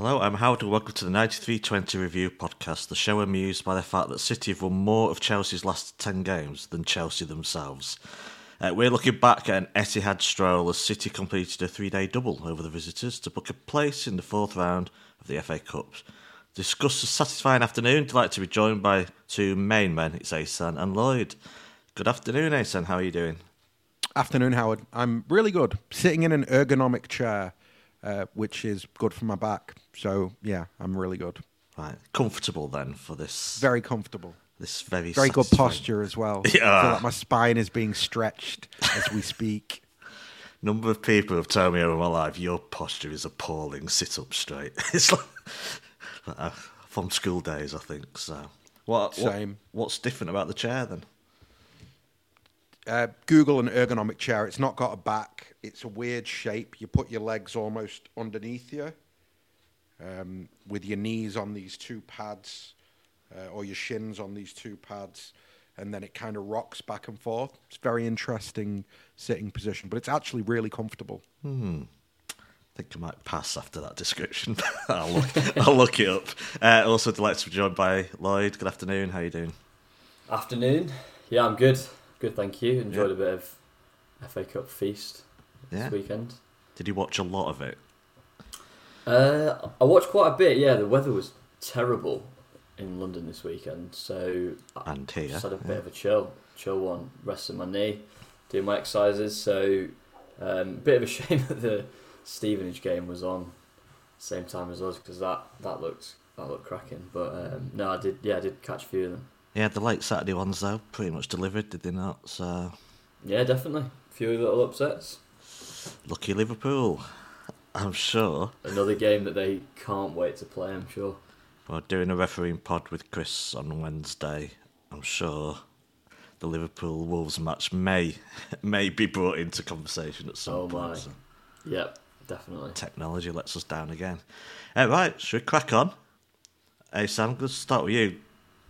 Hello, I'm Howard and welcome to the 9320 Review podcast, the show amused by the fact that City have won more of Chelsea's last 10 games than Chelsea themselves. Uh, we're looking back at an Etihad stroll as City completed a three day double over the visitors to book a place in the fourth round of the FA Cup. Discuss a satisfying afternoon. Delighted to be joined by two main men. It's Asan and Lloyd. Good afternoon, Asan. How are you doing? Afternoon, Howard. I'm really good. Sitting in an ergonomic chair, uh, which is good for my back. So yeah, I'm really good. Right, comfortable then for this. Very comfortable. This very very good posture as well. Yeah. I feel like my spine is being stretched as we speak. Number of people have told me over my life your posture is appalling. Sit up straight. It's like uh, from school days, I think. So what? what- Same. what's different about the chair then? Uh, Google an ergonomic chair. It's not got a back. It's a weird shape. You put your legs almost underneath you, um, with your knees on these two pads, uh, or your shins on these two pads, and then it kind of rocks back and forth. It's a very interesting sitting position, but it's actually really comfortable. Hmm. I think I might pass after that description. I'll look. I'll look it up. Uh, also, delighted to be joined by Lloyd. Good afternoon. How are you doing? Afternoon. Yeah, I'm good. Good, thank you. Enjoyed Yeah. a bit of FA Cup feast Yeah. this weekend. Did you watch a lot of it? Uh, I watched quite a bit. Yeah, the weather was terrible in London this weekend, so I And here, just had a bit yeah. of a chill, chill one. Resting my knee, doing my exercises. So, um, bit of a shame that the Stevenage game was on same time as us because that that looked that looked cracking. But um, no, I did. Yeah, I did catch a few of them. Yeah, the late Saturday ones though pretty much delivered, did they not? So Yeah, definitely. A few little upsets. lucky Liverpool. I'm sure. Another game that they can't wait to play, I'm sure. We're doing a refereeing pod with Chris on Wednesday. I'm sure the Liverpool Wolves match may may be brought into conversation at some Oh point. my. so Yep, definitely. Technology lets us down again. Uh, right, should we crack on? Hey Sam, let's start with you.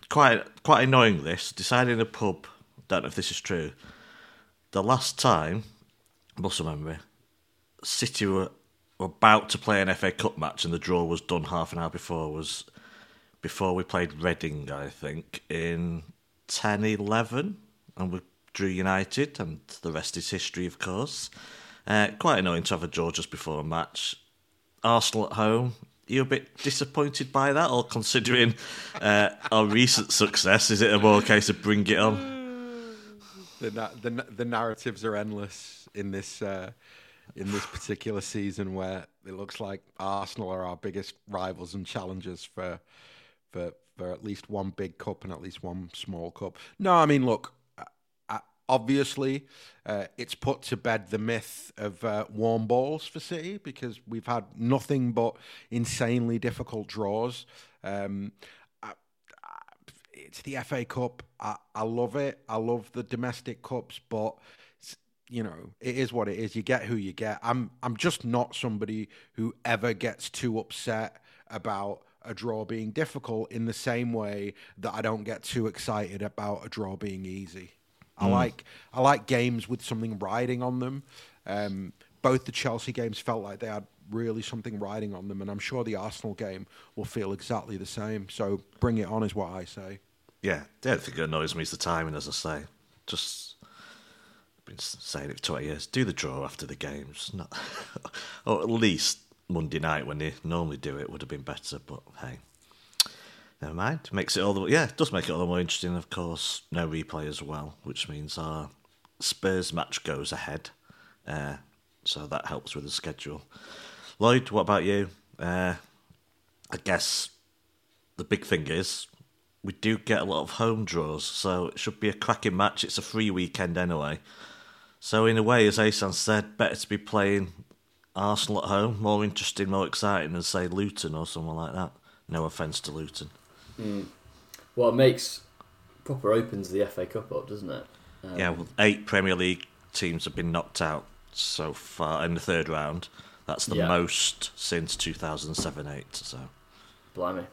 Quite quite annoying this. Deciding in a pub, don't know if this is true. The last time, muscle memory, City were, were about to play an FA Cup match and the draw was done half an hour before was before we played Reading, I think, in 10 11. And we drew United, and the rest is history, of course. Uh, quite annoying to have a draw just before a match. Arsenal at home. You a bit disappointed by that, or considering uh, our recent success, is it a more case of bring it on? The na- the the narratives are endless in this uh, in this particular season, where it looks like Arsenal are our biggest rivals and challengers for for for at least one big cup and at least one small cup. No, I mean, look, obviously, uh, it's put to bed the myth of uh, warm balls for City because we've had nothing but insanely difficult draws. Um, it's the FA Cup. I, I love it. I love the domestic cups, but you know it is what it is. You get who you get. I'm I'm just not somebody who ever gets too upset about a draw being difficult in the same way that I don't get too excited about a draw being easy. I like I like games with something riding on them. Um, both the Chelsea games felt like they had really something riding on them, and I'm sure the Arsenal game will feel exactly the same. So bring it on, is what I say. Yeah, the only thing that annoys me is the timing, as I say. Just been saying it for 20 years. Do the draw after the games. Not, or at least Monday night when they normally do it would have been better, but hey. Never mind. Makes it all the yeah, it does make it all the more interesting, of course. No replay as well, which means our Spurs match goes ahead. Uh, so that helps with the schedule. Lloyd, what about you? Uh, I guess the big thing is we do get a lot of home draws, so it should be a cracking match. It's a free weekend anyway. So in a way, as Asan said, better to be playing Arsenal at home, more interesting, more exciting than say Luton or someone like that. No offence to Luton. Well, it makes proper opens the FA Cup up, doesn't it? Um, Yeah, well, eight Premier League teams have been knocked out so far in the third round. That's the Yeah. most since 2007-8. So Blimey.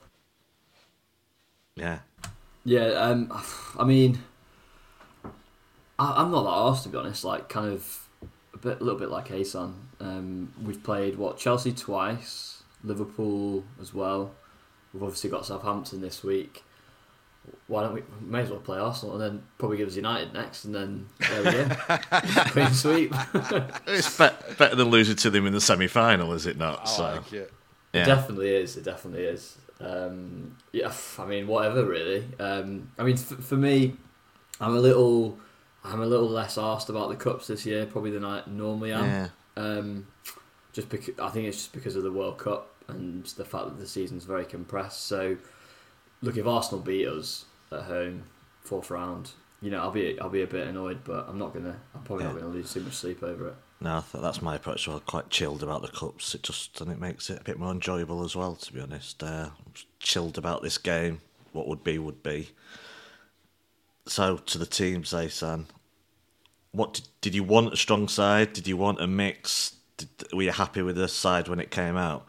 yeah, Yeah, um, I mean, I, I'm not that arsed to be honest. Like, kind of a bit, a little bit like Asan. Um, we've played what Chelsea twice, Liverpool as well. We've obviously got Southampton this week. Why don't we? May as well play Arsenal and then probably give us United next, and then there we go, clean sweep. It's be- better than losing to them in the semi final, is it not? I so, like it. It definitely is. It definitely is. Um, yeah, I mean, whatever really. Um, I mean, f- for me, I'm a little, I'm a little less asked about the cups this year, probably than I normally am. yeah. Um, just because I think it's just because of the World Cup and the fact that the season's very compressed. So, look, if Arsenal beat us at home, fourth round, you know, I'll be I'll be a bit annoyed, but I'm not gonna. I'm probably not gonna lose too much sleep over it. No, that's my approach. Well, quite chilled about the cups. It just and it makes it a bit more enjoyable as well. To be honest, uh, chilled about this game. What would be would be. So to the teams, Zaysan, what did, did you want? A strong side? Did you want a mix? Did, were you happy with the side when it came out?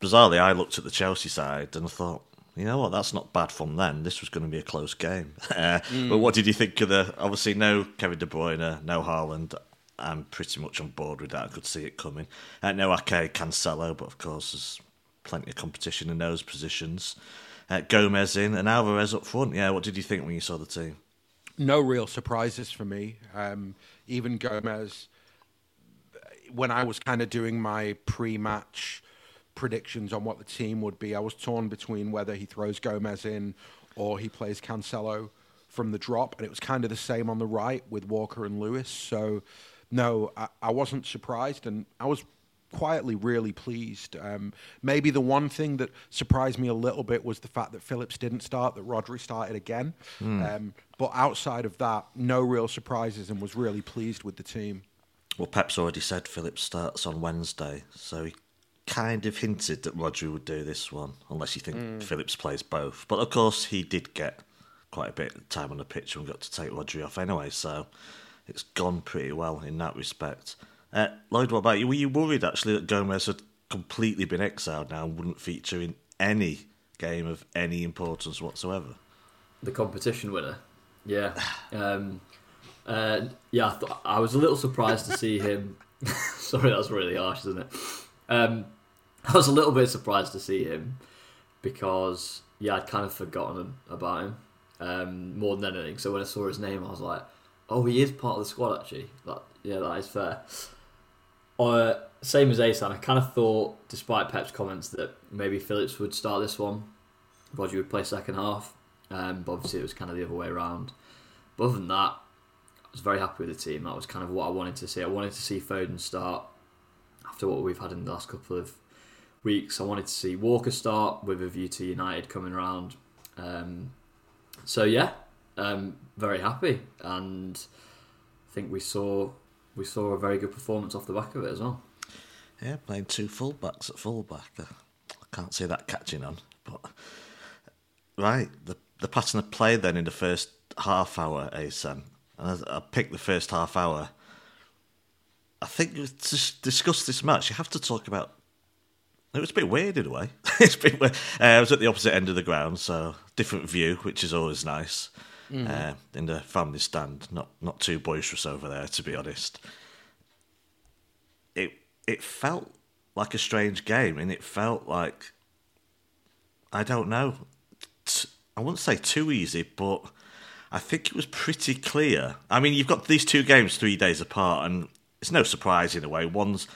Bizarrely, I looked at the Chelsea side and I thought, you know what, that's not bad from them. This was going to be a close game. Uh, But what did you think of the? Obviously, no Kevin De Bruyne, no Haaland. I'm pretty much on board with that. I could see it coming. Uh, no Ake, Cancelo, but of course, there's plenty of competition in those positions. Uh, Gomez in and Alvarez up front. Yeah, what did you think when you saw the team? No real surprises for me. Um, even Gomez, when I was kind of doing my pre-match predictions on what the team would be, I was torn between whether he throws Gomez in or he plays Cancelo from the drop, and it was kind of the same on the right with Walker and Lewis. So, no, I, I wasn't surprised, and I was quietly really pleased. Um, maybe the one thing that surprised me a little bit was the fact that Phillips didn't start, that Rodri started again. Um, but outside of that, no real surprises, and was really pleased with the team. Well, Pep's already said Phillips starts on Wednesday, so he kind of hinted that Rodri would do this one, unless you think Phillips plays both. But of course, he did get quite a bit of time on the pitch and got to take Rodri off anyway, so it's gone pretty well in that respect. Uh, Lloyd, what about you? Were you worried actually that Gomez had completely been exiled now and wouldn't feature in any game of any importance whatsoever? the competition winner. Yeah, um, uh, yeah. I, th- I was a little surprised to see him. Sorry, that's really harsh, isn't it? Um, I was a little bit surprised to see him because yeah, I'd kind of forgotten about him um, more than anything. So when I saw his name, I was like, "Oh, he is part of the squad." Actually, that yeah, that is fair. Uh, same as Asan, I kind of thought, despite Pep's comments, that maybe Phillips would start this one. Rodri would play second half. Um, but obviously, it was kind of the other way around. But other than that, I was very happy with the team. That was kind of what I wanted to see. I wanted to see Foden start after what we've had in the last couple of weeks. I wanted to see Walker start with a view to United coming around. Um, so yeah, um, very happy, and I think we saw we saw a very good performance off the back of it as well. Yeah, playing two fullbacks at fullback. Uh, I can't see that catching on. But right, the the pattern of play then in the first half hour, Asan, and I, I picked the first half hour. I think to discuss this match, you have to talk about. It was a bit weird in a way. it's a bit weird. Uh, I was at the opposite end of the ground, so different view, which is always nice. Uh, in the family stand, not not too boisterous over there, to be honest it it felt like a strange game, and it felt like I don't know. T- I wouldn't say too easy, but I think it was pretty clear. I mean, you've got these two games three days apart, and it's no surprise in a way. One's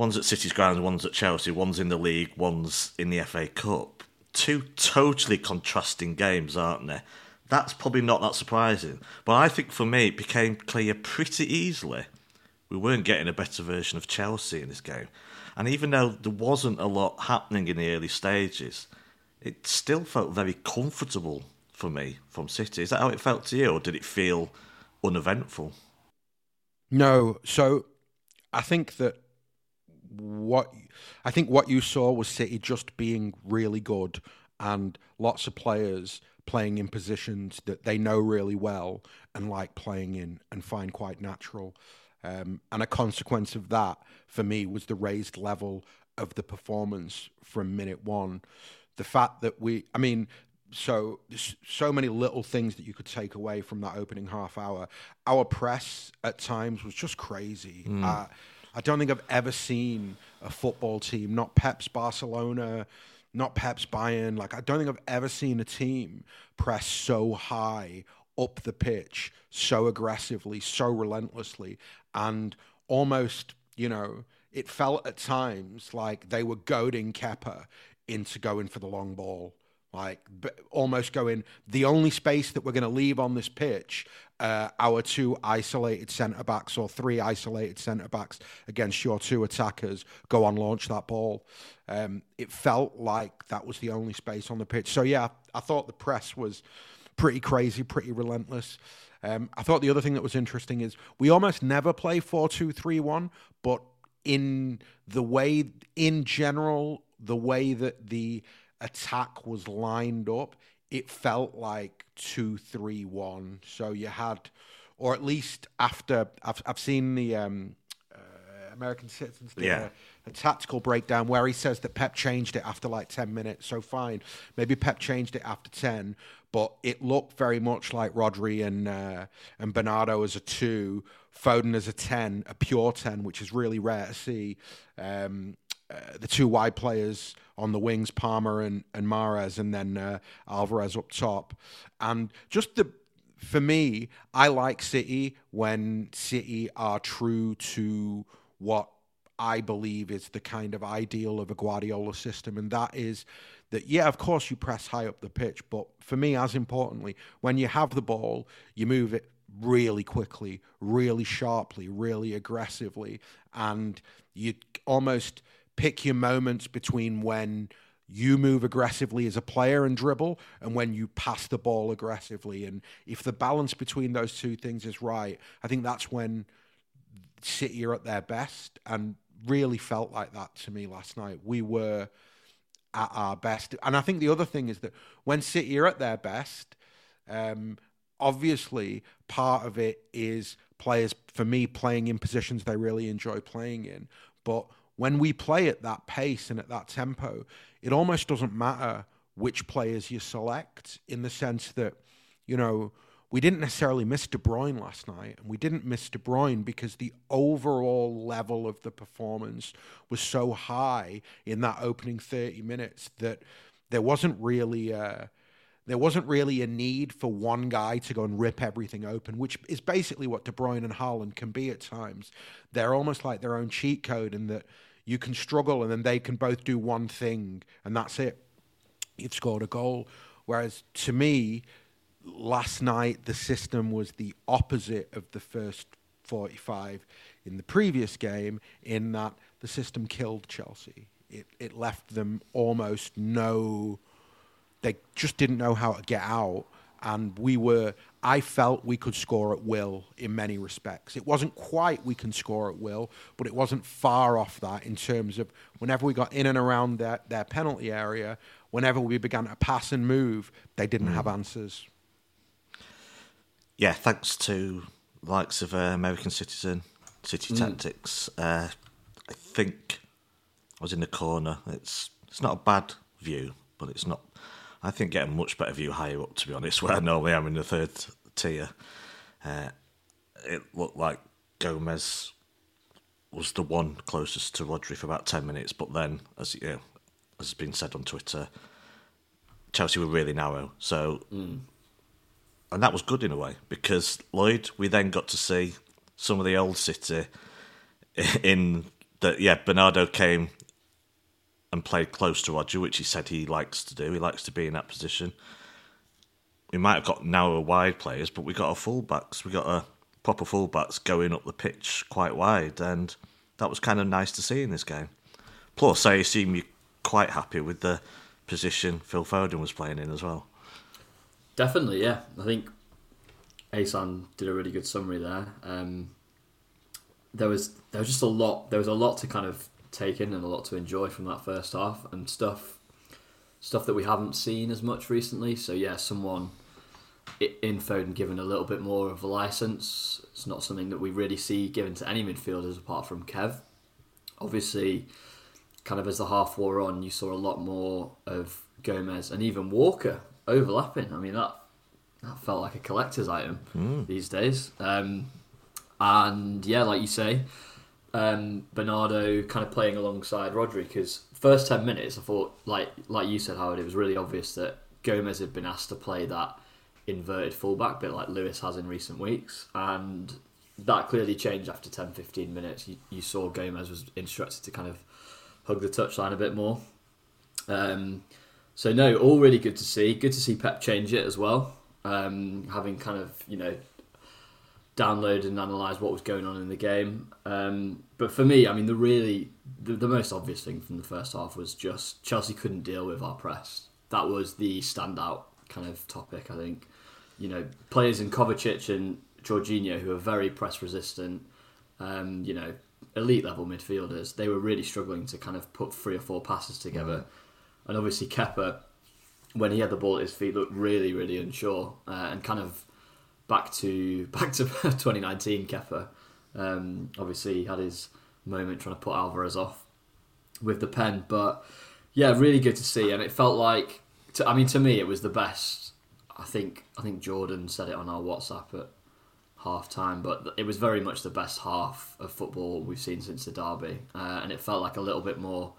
one's at City's grounds, one's at Chelsea, one's in the league, one's in the FA Cup. Two totally contrasting games, aren't they? That's probably not that surprising. But I think for me, it became clear pretty easily we weren't getting a better version of Chelsea in this game. And even though there wasn't a lot happening in the early stages, it still felt very comfortable for me from City. Is that how it felt to you, or did it feel uneventful? No, so I think that what I think what you saw was City just being really good and lots of players playing in positions that they know really well and like playing in and find quite natural. Um, and a consequence of that for me was the raised level of the performance from minute one. The fact that we, I mean, so so many little things that you could take away from that opening half hour. Our press at times was just crazy. Uh, I don't think I've ever seen a football team, not Pep's Barcelona, not Pep's Bayern. Like I don't think I've ever seen a team press so high up the pitch, so aggressively, so relentlessly, and almost, you know, it felt at times like they were goading Kepa into going for the long ball like almost going the only space that we're going to leave on this pitch uh, our two isolated centre backs or three isolated centre backs against your two attackers. Go on launch that ball. Um, it felt like that was the only space on the pitch. So yeah i thought the press was pretty crazy pretty relentless. Um, i thought the other thing that was interesting is we almost never play 4-2-3-1 but in the way in general the way that the attack was lined up, it felt like two, three, one. So you had, or at least after I've I've seen the um, uh, American Citizens yeah. a, a, tactical breakdown where he says that Pep changed it after like ten minutes. So fine, maybe Pep changed it after ten, but it looked very much like Rodri and uh, and Bernardo as a two, Foden as a ten, a pure ten, which is really rare to see. Um, uh, the two wide players on the wings, Palmer and, and Mahrez, and then uh, Alvarez up top. And just the for me, I like City when City are true to what I believe is the kind of ideal of a Guardiola system, and that is that yeah, of course you press high up the pitch, but for me, as importantly, when you have the ball, you move it really quickly, really sharply, really aggressively, and you almost pick your moments between when you move aggressively as a player and dribble and when you pass the ball aggressively. And if the balance between those two things is right i think that's when city are at their best. And really felt like that to me last night. We were at our best. And i think the other thing is that when city are at their best um, obviously part of it is players for me playing in positions they really enjoy playing in. But when we play at that pace and at that tempo, it almost doesn't matter which players you select in the sense that, you know, we didn't necessarily miss De Bruyne last night, and we didn't miss De Bruyne because the overall level of the performance was so high in that opening 30 minutes that there wasn't really a, there wasn't really a need for one guy to go and rip everything open, which is basically what De Bruyne and Haaland can be at times. They're almost like their own cheat code in that you can struggle and then they can both do one thing and that's it. You've scored a goal. Whereas to me, last night the system was the opposite of the first 45 in the previous game, in that the system killed Chelsea. It, it left them almost no, they just didn't know how to get out and we were I felt we could score at will in many respects. It wasn't quite we can score at will, but it wasn't far off that in terms of whenever we got in and around their, their penalty area, whenever we began to pass and move, they didn't mm. have answers. Yeah, thanks to the likes of uh, American Citizen, City mm. Tactics. Uh, I think I was in the corner. It's it's not a bad view, but it's not I think get a much better view higher up, to be honest, where I normally am in the third tier. Uh, it looked like Gomez was the one closest to Rodri for about 10 minutes, but then, as you know, as has been said on Twitter, Chelsea were really narrow. So, mm. and that was good in a way because Lloyd, we then got to see some of the old City in that. Yeah, Bernardo came and played close to Rodri, which he said he likes to do. He likes to be in that position. We might have got narrow wide players, but we got our fullbacks. We got a proper fullbacks going up the pitch quite wide, and that was kind of nice to see in this game. Plus, I assume you're quite happy with the position Phil Foden was playing in as well. Definitely, yeah. I think Asan did a really good summary there. Um, there was there was just a lot. There was a lot to kind of take in and a lot to enjoy from that first half and stuff stuff that we haven't seen as much recently. So yeah, someone in Foden given a little bit more of a license. It's not something that we really see given to any midfielders apart from Kev. Obviously, kind of as the half wore on, you saw a lot more of Gomez and even Walker overlapping. I mean that that felt like a collector's item mm. these days. Um, and yeah, like you say, um, Bernardo kind of playing alongside Rodri because first ten minutes I thought like like you said Howard it was really obvious that Gomez had been asked to play that inverted fullback bit like Lewis has in recent weeks and that clearly changed after 10-15 minutes. You, you saw Gomez was instructed to kind of hug the touchline a bit more. Um, so no all really good to see. Good to see Pep change it as well um, having kind of you know download and analyze what was going on in the game. Um, but for me, I mean, the really the, the, most obvious thing from the first half was just Chelsea couldn't deal with our press. That was the standout kind of topic. I think you know players in Kovacic and Jorginho who are very press resistant. Um, you know, elite level midfielders. They were really struggling to kind of put three or four passes together. And obviously Kepa, when he had the ball at his feet, looked really, really unsure uh, and kind of back to back to 2019 Kepa. Um, obviously, he had his moment trying to put Alvarez off with the pen, but yeah, really good to see. And it felt like, to, I mean, to me, it was the best. I think I think Jordan said it on our WhatsApp at half time, but it was very much the best half of football we've seen since the derby, uh, and it felt like a little bit more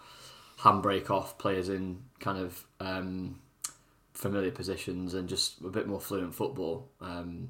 handbrake off players in kind of um, familiar positions and just a bit more fluent football. Um,